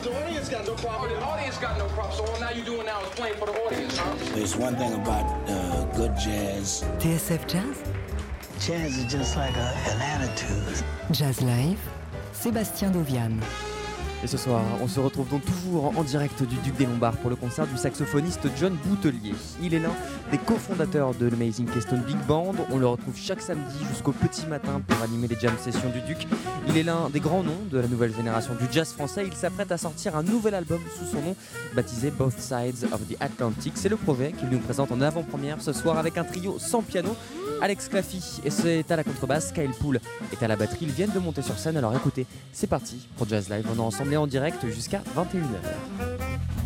The audience got no problem. The audience got no problem. So all now you're doing now is playing for the audience, huh? There's one thing about uh, good jazz. TSF Jazz Jazz is just like a, an attitude. Jazz Live, Sébastien Dovian. Et ce soir, on se retrouve donc toujours en direct du Duc des Lombards pour le concert du saxophoniste John Boutelier. Il est l'un des cofondateurs de l'Amazing Keystone Big Band. On le retrouve chaque samedi jusqu'au petit matin pour animer les jam sessions du Duc. Il est l'un des grands noms de la nouvelle génération du jazz français. Il s'apprête à sortir un nouvel album sous son nom, baptisé Both Sides of the Atlantic. C'est le projet qu'il nous présente en avant-première ce soir avec un trio sans piano. Alex Claffy et c'est à la contrebasse, Kyle Poole est à la batterie. Ils viennent de monter sur scène. Alors écoutez, c'est parti pour Jazz Live. On est ensemble en direct jusqu'à 21h.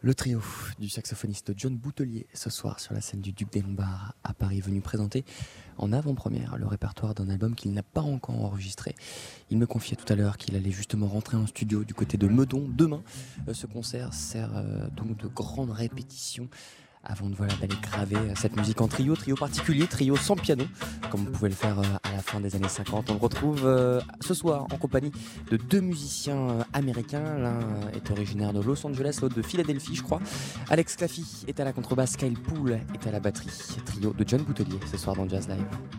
Le trio du saxophoniste John Boutelier ce soir sur la scène du Duc des Lombards à Paris venu présenter en avant-première le répertoire d'un album qu'il n'a pas encore enregistré. Il me confiait tout à l'heure qu'il allait justement rentrer en studio du côté de Meudon demain. Euh, ce concert sert euh, donc de grande répétition avant de voilà d'aller graver euh, cette musique en trio, trio particulier, trio sans piano, comme vous pouvez le faire fin des années 50. On le retrouve euh, ce soir en compagnie de deux musiciens américains. L'un est originaire de Los Angeles, l'autre de Philadelphie, je crois. Alex Claffy est à la contrebasse, Kyle Poole est à la batterie. Trio de John Boutelier ce soir dans Jazz Live.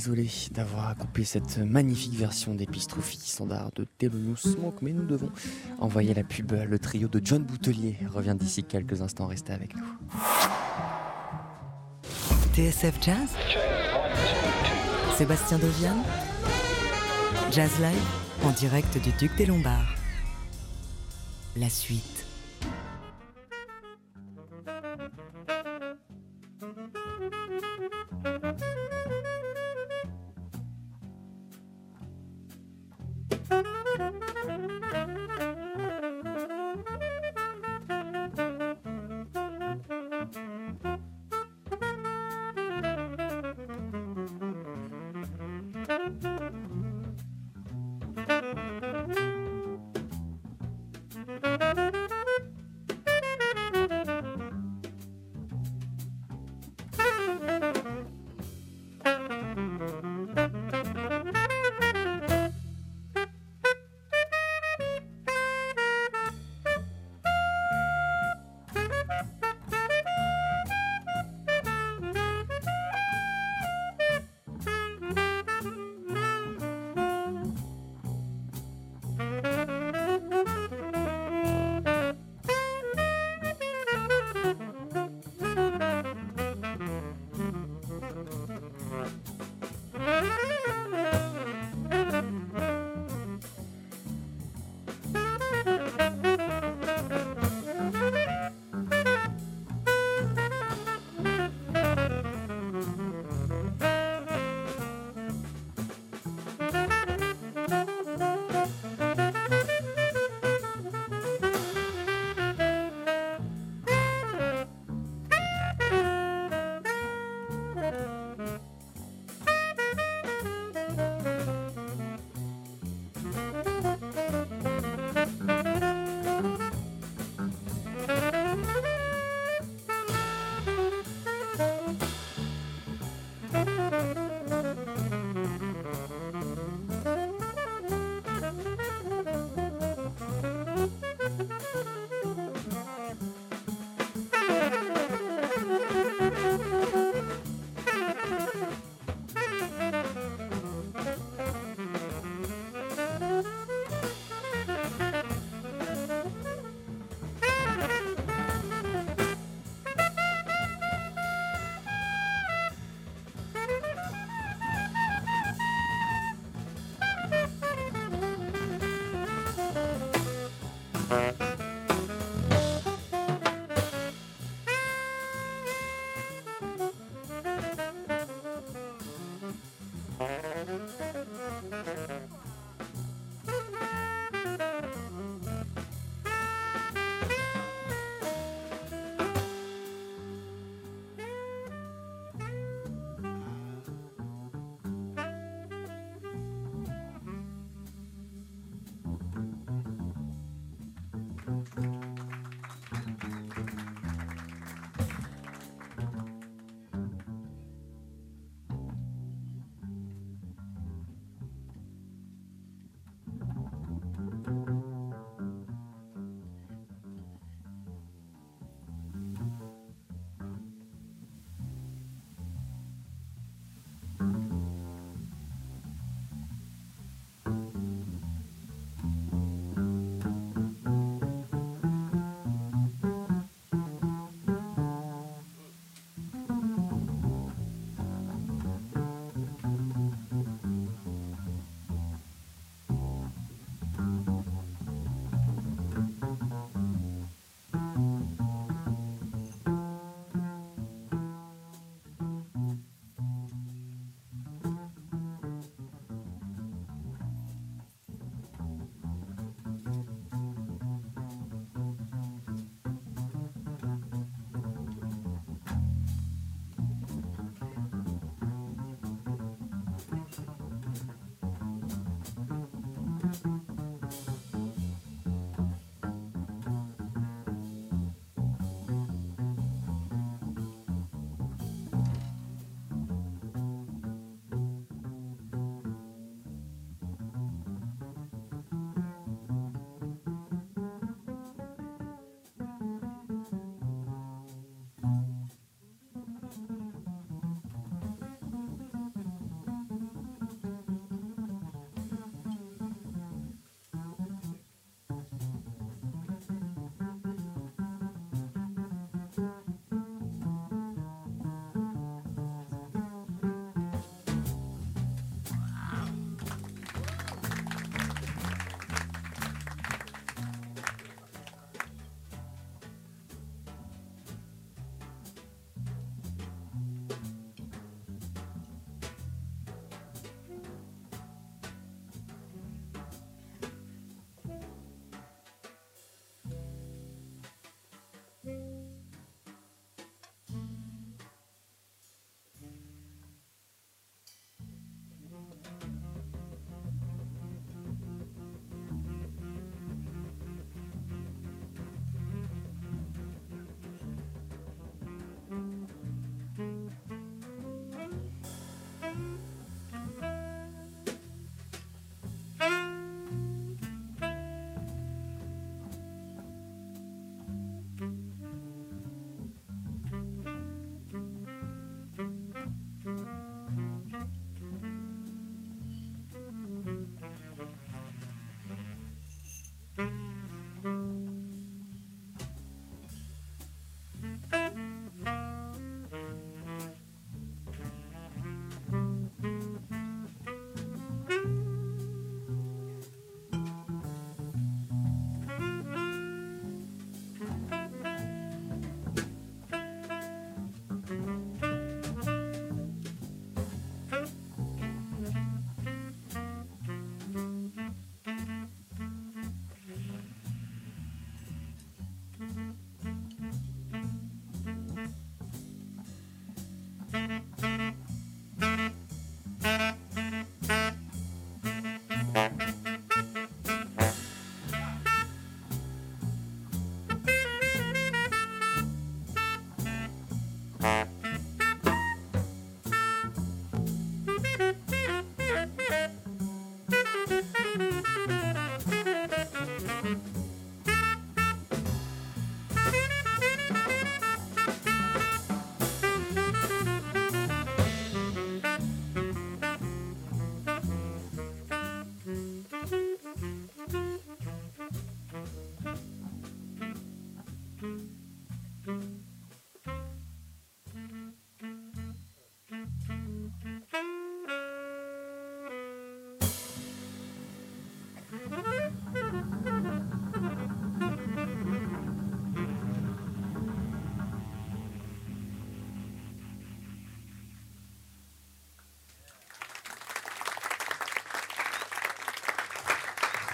Désolé d'avoir coupé cette magnifique version d'Epistrophe standard de Thelonious Smoke, mais nous devons envoyer la pub. Le trio de John Boutelier revient d'ici quelques instants. Restez avec nous. TSF Jazz? Sébastien Dovian Jazz Live en direct du Duc des Lombards. La suite.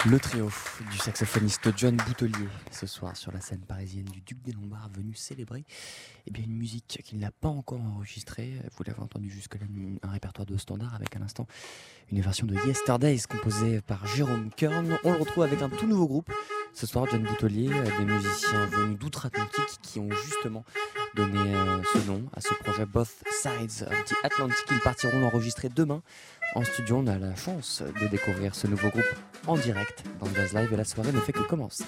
Le trio du saxophoniste John Boutelier ce soir sur la scène parisienne du Duc des Lombards venu célébrer eh bien, une musique qu'il n'a pas encore enregistrée. Vous l'avez entendu jusque-là, un répertoire de standard avec à l'instant une version de Yesterdays composée par Jérôme Kern. On le retrouve avec un tout nouveau groupe. Ce soir, John Boutelier, des musiciens venus d'outre-Atlantique qui ont justement donné euh, ce nom à ce projet Both Sides of the Atlantic. Ils partiront l'enregistrer demain en studio. On a la chance de découvrir ce nouveau groupe en direct dans Jazz Live et la soirée ne fait que commencer.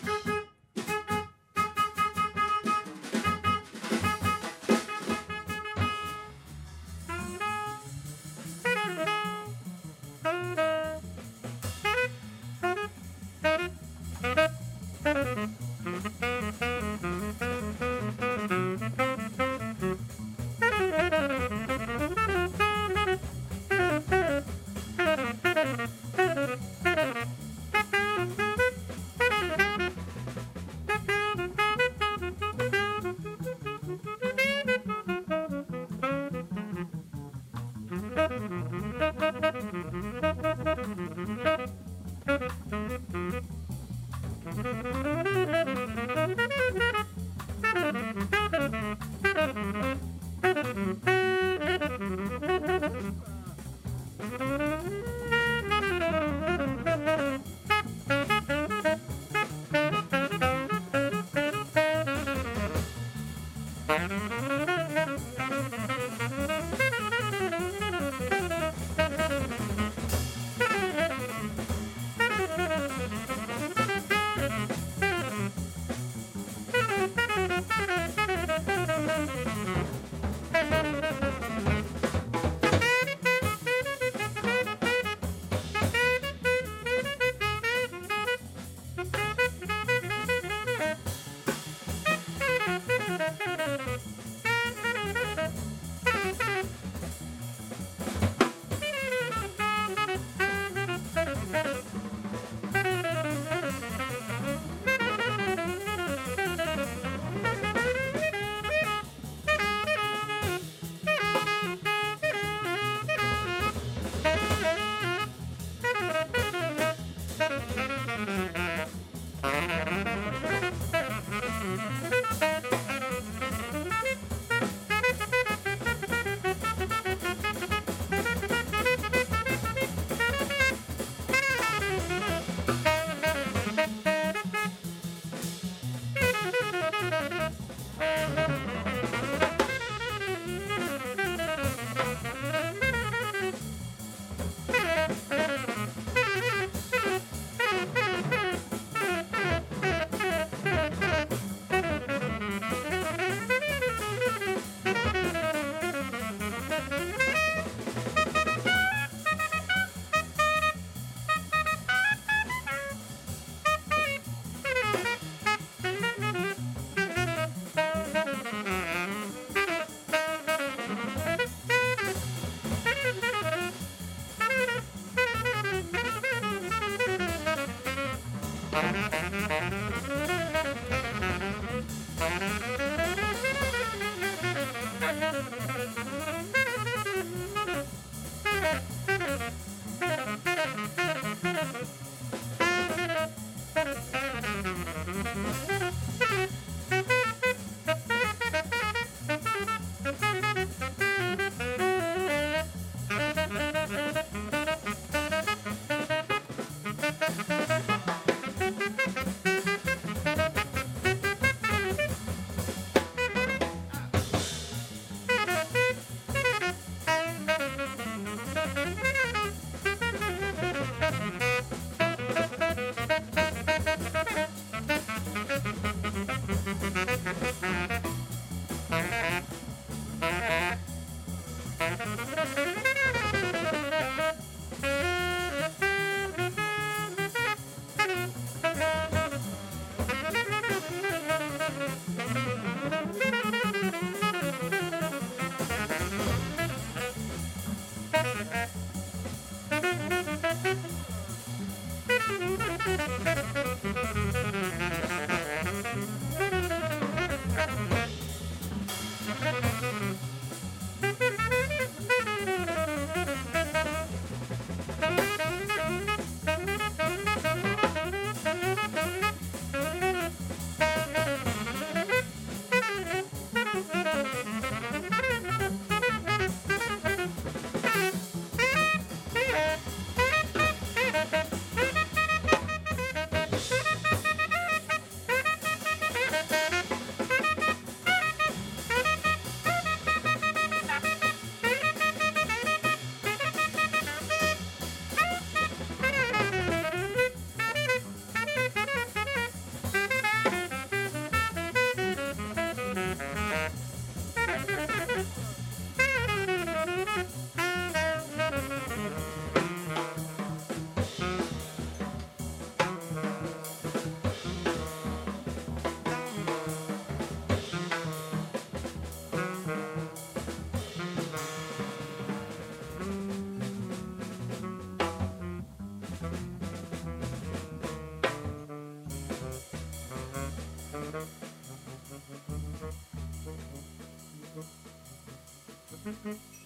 Mm-hmm.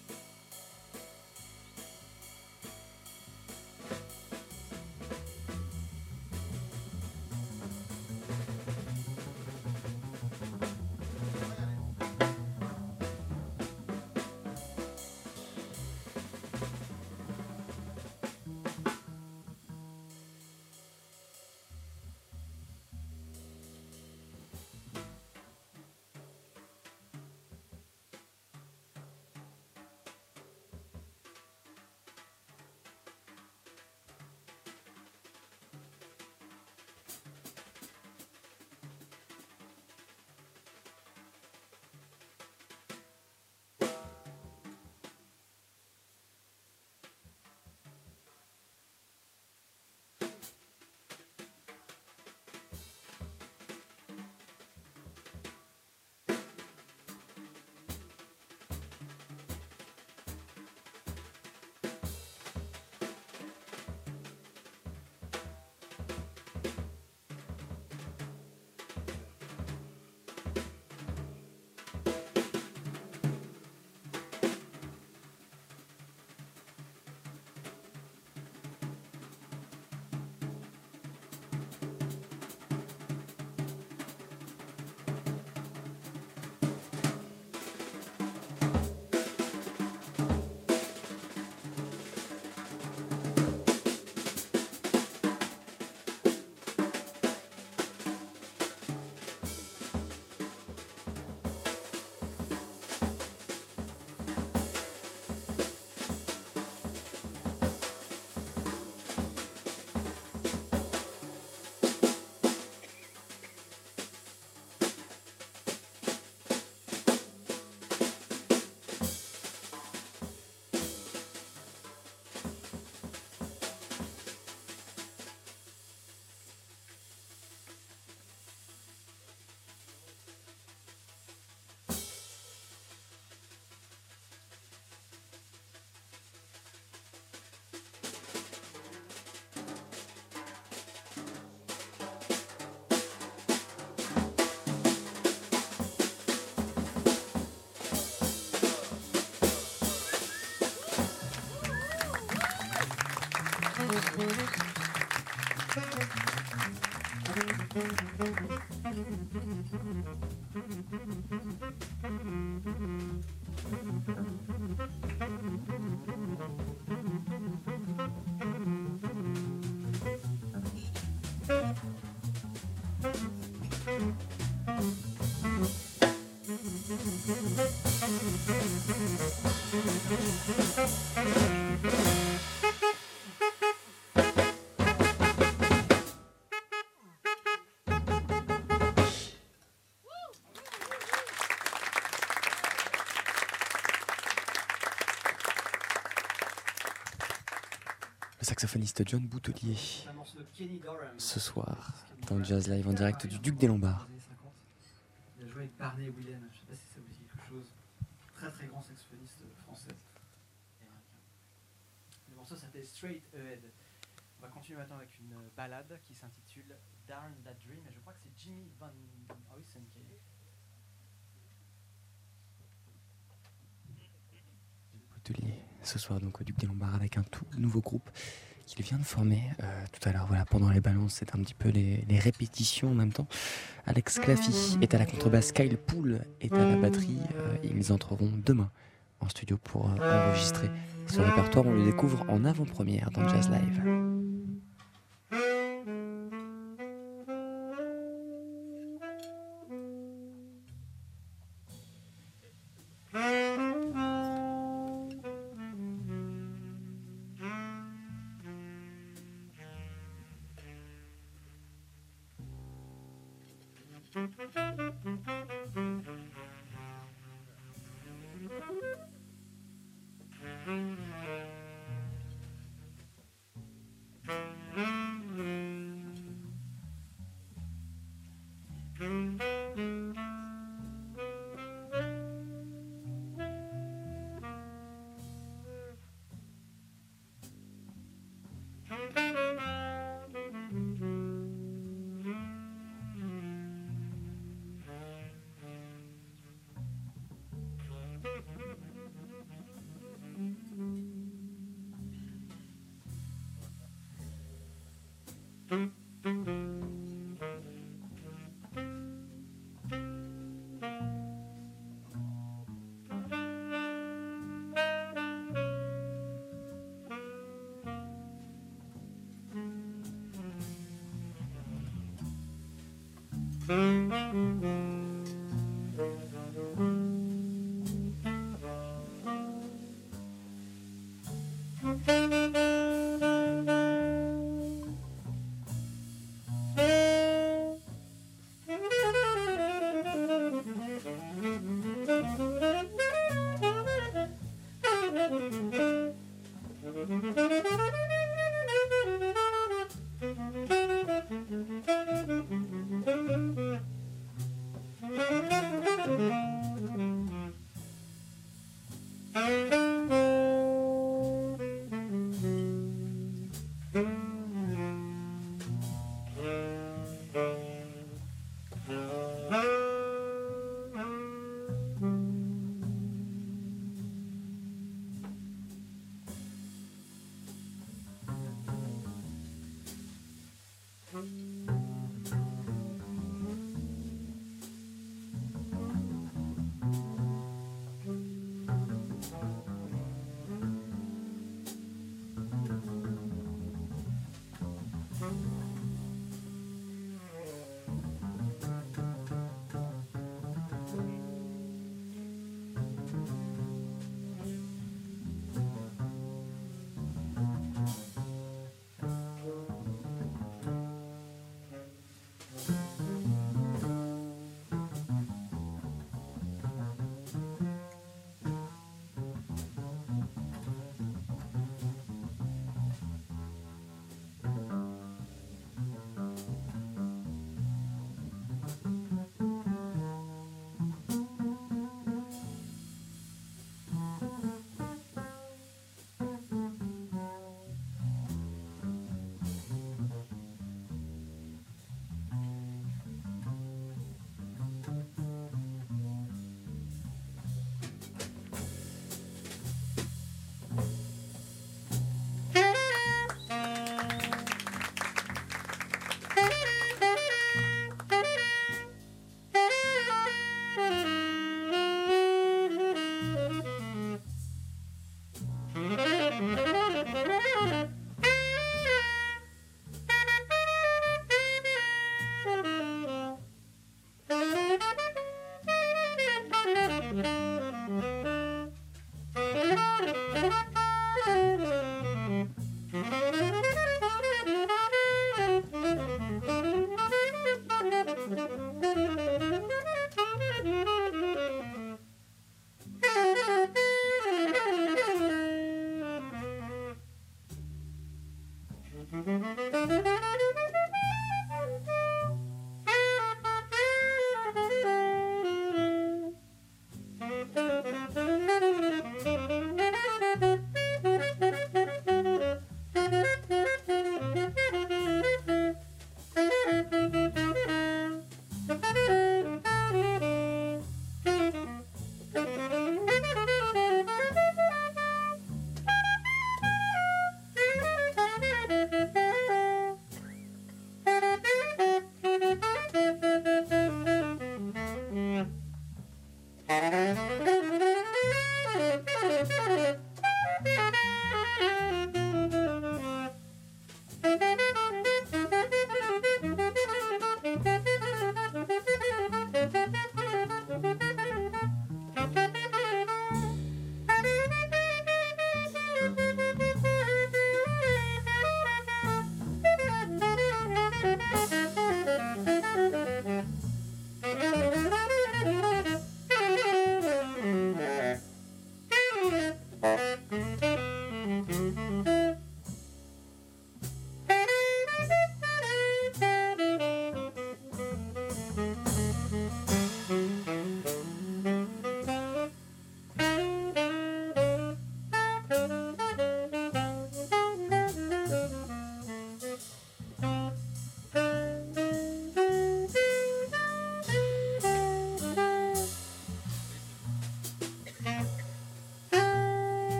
Thank you. Le saxophoniste John Boutelier ce soir dans le Jazz Live en direct du Duc des Lombards. Il a joué avec Barney Williams, je ne sais pas si ça vous dit quelque chose. Très très grand saxophoniste français. Le morceau Straight Ahead. On va continuer maintenant avec une balade qui s'intitule Darn That Dream et je crois que c'est Jimmy Van Huysen qui est ce soir donc au Duc des Lombards avec un tout nouveau groupe qu'il vient de former euh, tout à l'heure. Voilà, pendant les balances, c'est un petit peu les, répétitions en même temps. Alex Claffy est à la contrebasse, Kyle Poole est à la batterie. Euh, ils entreront demain en studio pour euh, enregistrer ce répertoire. On le découvre en avant-première dans Jazz Live.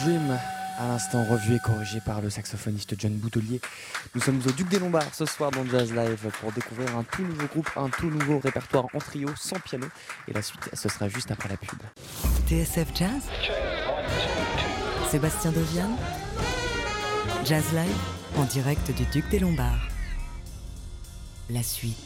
Dream, à l'instant revu et corrigé par le saxophoniste John Boutelier. Nous sommes au Duc des Lombards ce soir dans Jazz Live pour découvrir un tout nouveau groupe, un tout nouveau répertoire en trio sans piano. Et la suite, ce sera juste après la pub. TSF Jazz Sébastien Dovian Jazz Live en direct du Duc des Lombards. La suite.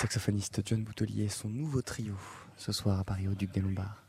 Saxophoniste John Boutelier, son nouveau trio ce soir à Paris au Duc des Lombards.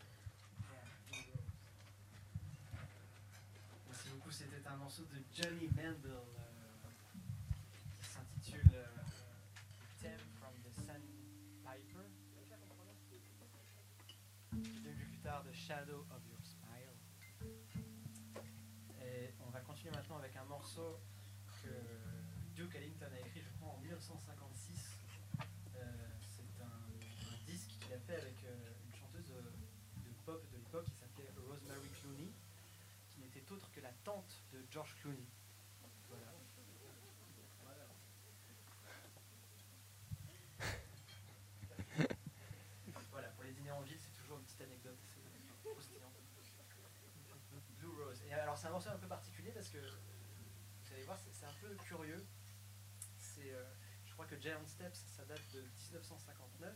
Giant Steps, ça date de 1959,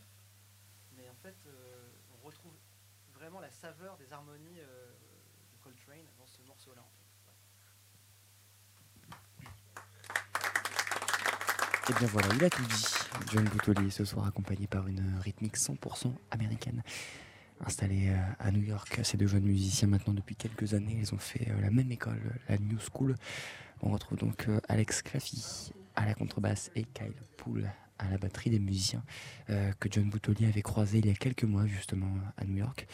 mais en fait, euh, on retrouve vraiment la saveur des harmonies euh, de Coltrane dans ce morceau-là. Et bien voilà, il a tout dit. John Boutelier ce soir accompagné par une rythmique 100% américaine. Installés euh, à New York, ces deux jeunes musiciens maintenant depuis quelques années, ils ont fait euh, la même école, la New School. On retrouve donc euh, Alex Claffy à la contrebasse et Kyle Poole à la batterie des musiciens que John Boutelier avait croisés il y a quelques mois justement à New York.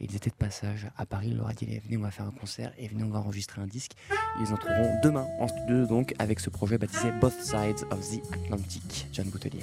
Ils étaient de passage à Paris, il leur a dit venez on va faire un concert et venez on va enregistrer un disque. Ils entreront demain en studio donc avec ce projet baptisé Both Sides of the Atlantic, John Boutelier.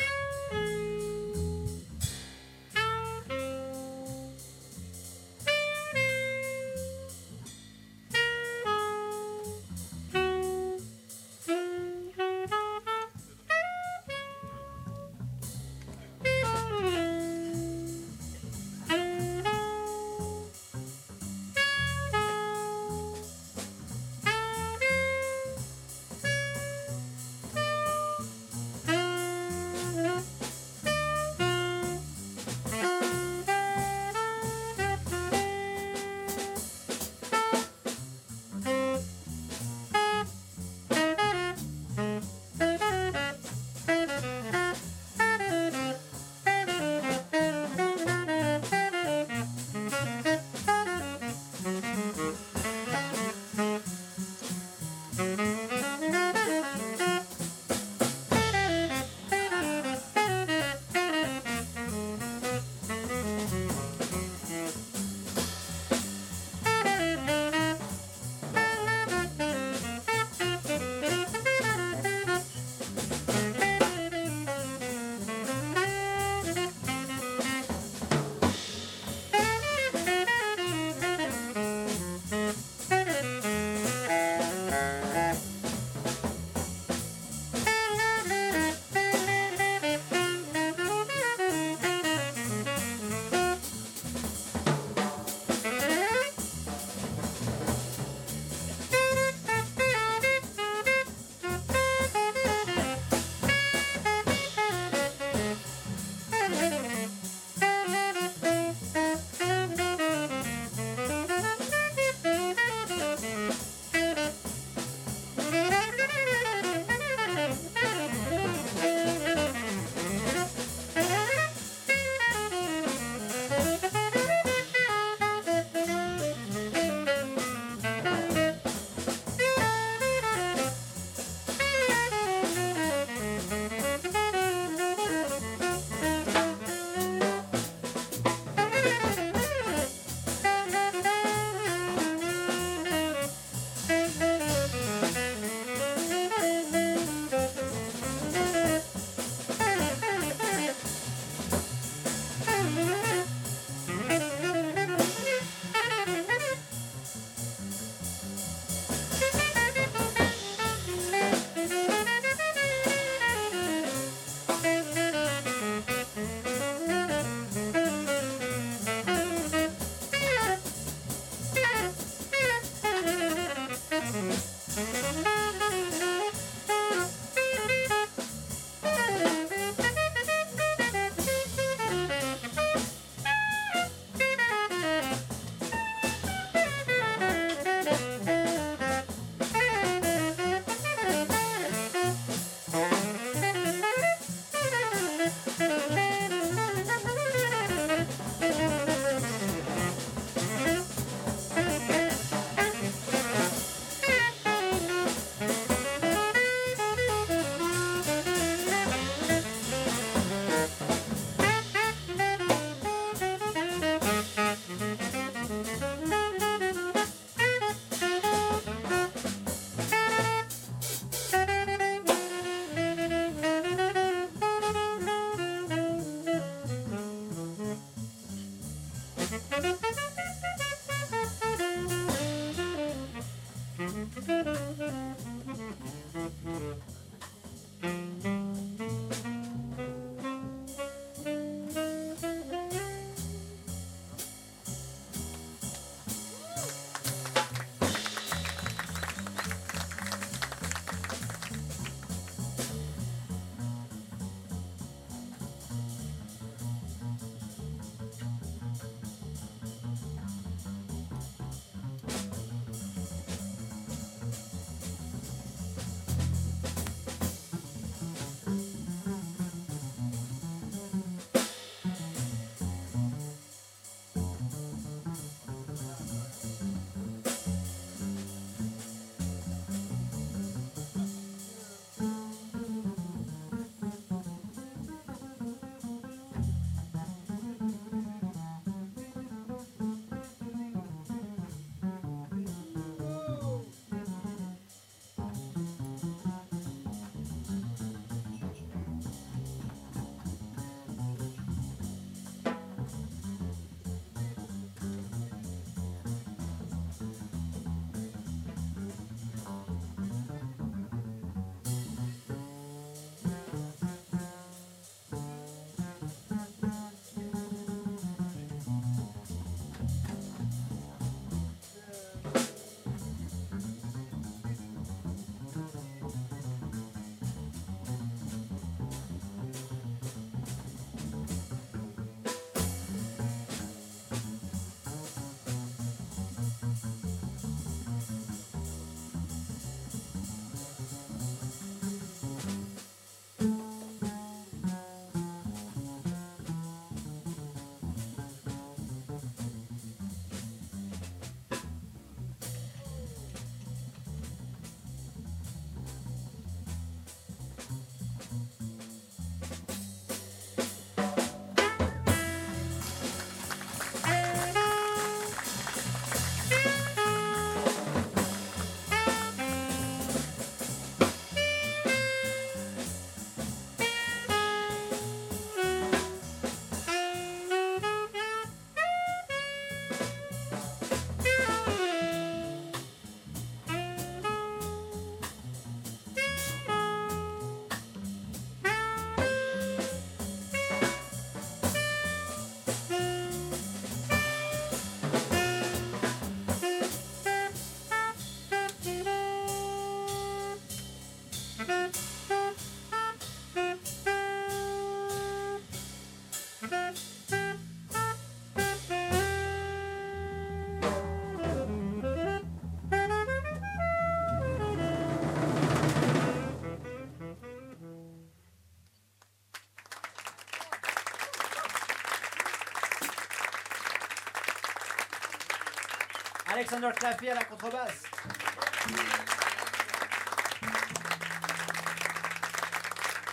Alexander Claffey à la contrebasse.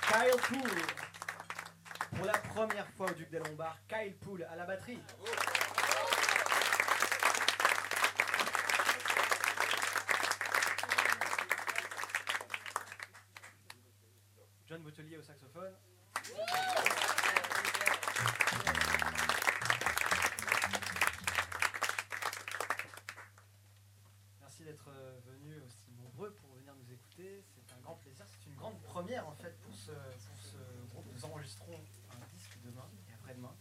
Kyle Poole. Pour la première fois au Duc des Lombards, Kyle Poole à la batterie. John Boutelier au saxophone. Merci d'être euh, venus aussi nombreux pour venir nous écouter. C'est un grand plaisir. C'est une grande première en fait pour ce, pour ce groupe. Nous enregistrons un disque demain et après-demain.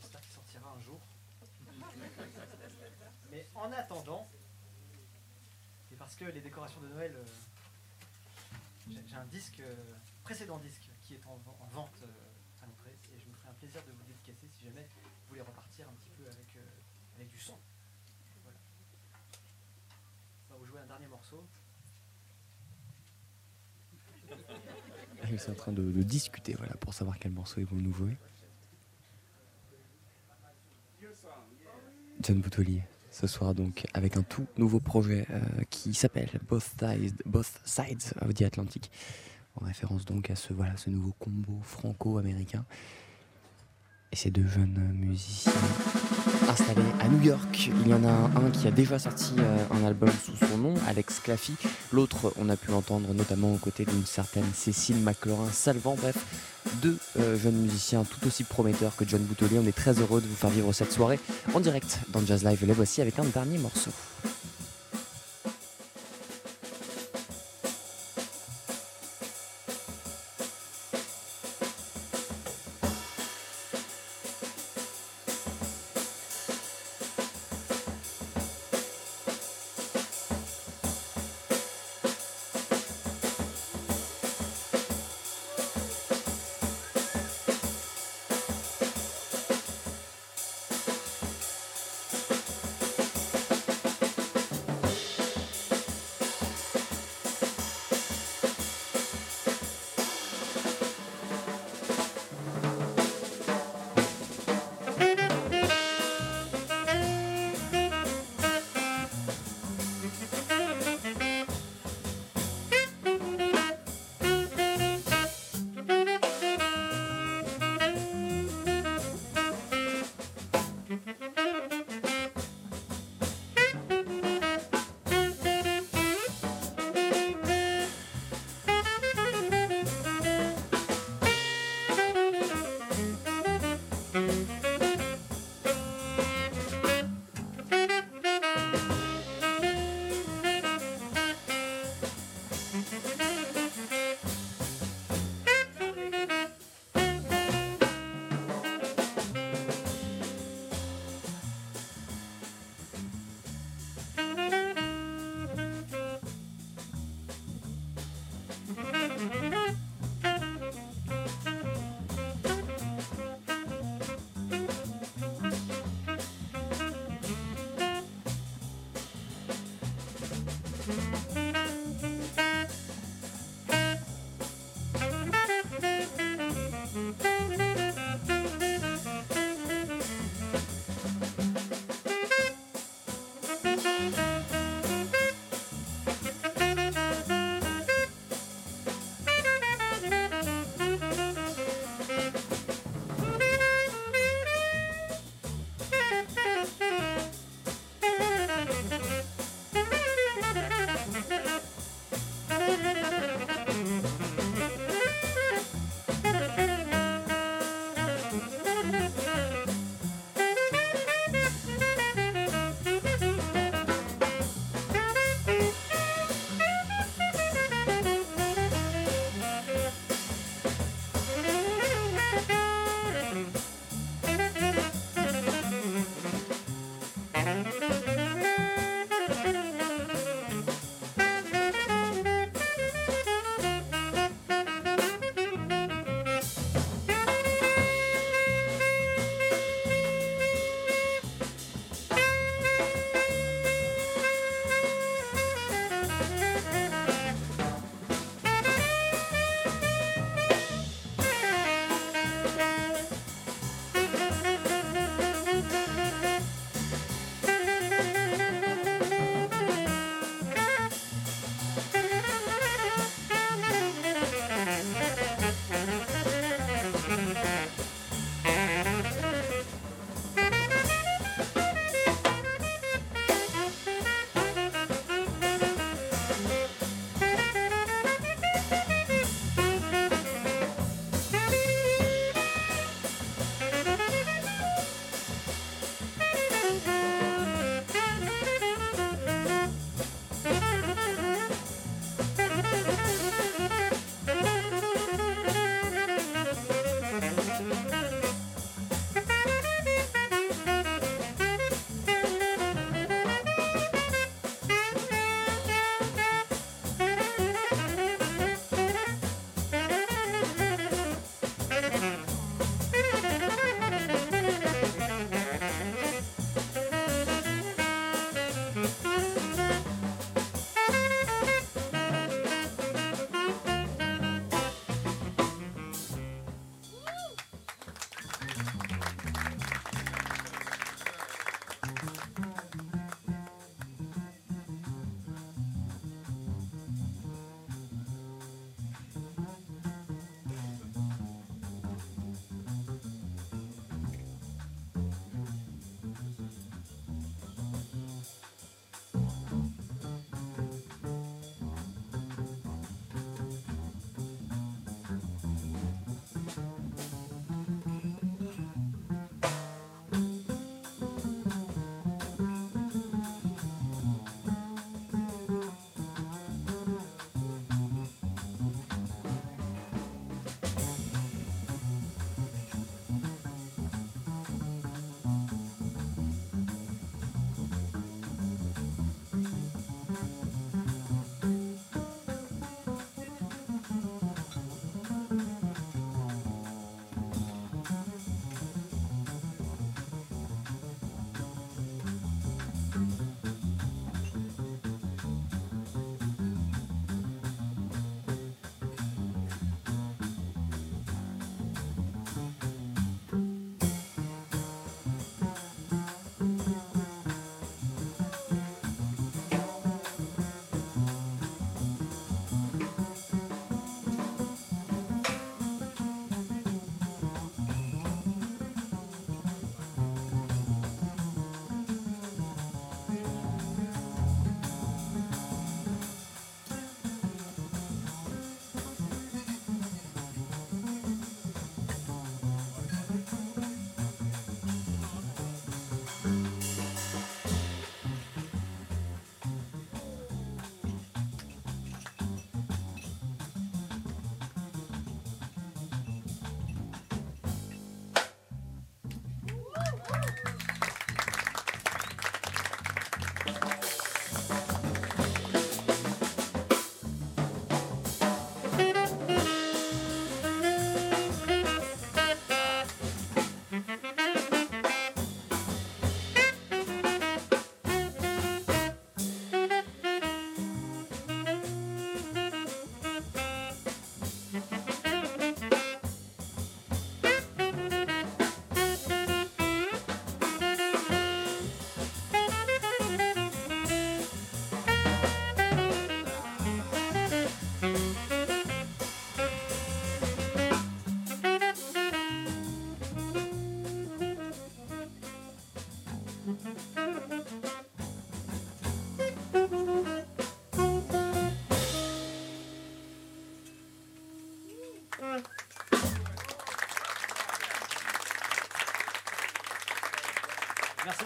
J'espère qu'il sortira un jour. Mais en attendant, et parce que les décorations de Noël, euh, j'ai un disque, euh, précédent disque, qui est en, ven- en vente euh, à l'entrée, et je me ferai un plaisir de vous dédicacer si jamais vous voulez repartir un petit peu avec, avec du son. On va vous jouer un dernier morceau. Ils sont en train de, discuter voilà, pour savoir quel morceau ils vont nous jouer. John Boutelier, ce soir donc, avec un tout nouveau projet euh, qui s'appelle Both Sides, Both Sides of the Atlantic, en référence donc à ce, nouveau combo franco-américain. Et ces deux jeunes musiciens installés à New York. Il y en a un qui a déjà sorti euh, un album sous son nom, Alex Claffy. L'autre, on a pu l'entendre notamment aux côtés d'une certaine Cécile McLaurin-Salvant. Bref, deux euh, jeunes musiciens tout aussi prometteurs que John Boutelier. On est très heureux de vous faire vivre cette soirée en direct dans Jazz Live. Les voici avec un dernier morceau.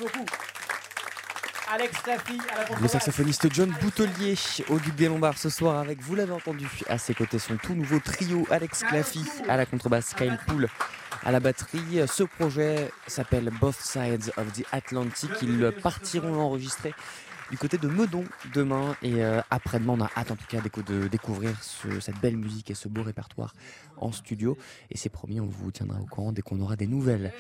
Beaucoup. Alex Claffy à la Le saxophoniste John Boutelier au Duc des Lombards ce soir avec, vous l'avez entendu, à ses côtés son tout nouveau trio Alex Claffy à la contrebasse, Kyle Poole à la batterie. Ce projet s'appelle Both Sides of the Atlantic. Ils partiront l'enregistrer du côté de Meudon demain et euh, après-demain. On a hâte en tout cas de découvrir ce- cette belle musique et ce beau répertoire en studio. Et c'est promis, on vous tiendra au courant dès qu'on aura des nouvelles.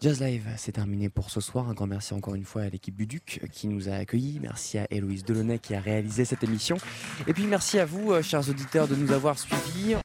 Jazz Live, c'est terminé pour ce soir. Un grand merci encore une fois à l'équipe du Duc qui nous a accueillis. Merci à Héloïse Delaunay qui a réalisé cette émission. Et puis merci à vous, euh, chers auditeurs, de nous avoir suivis.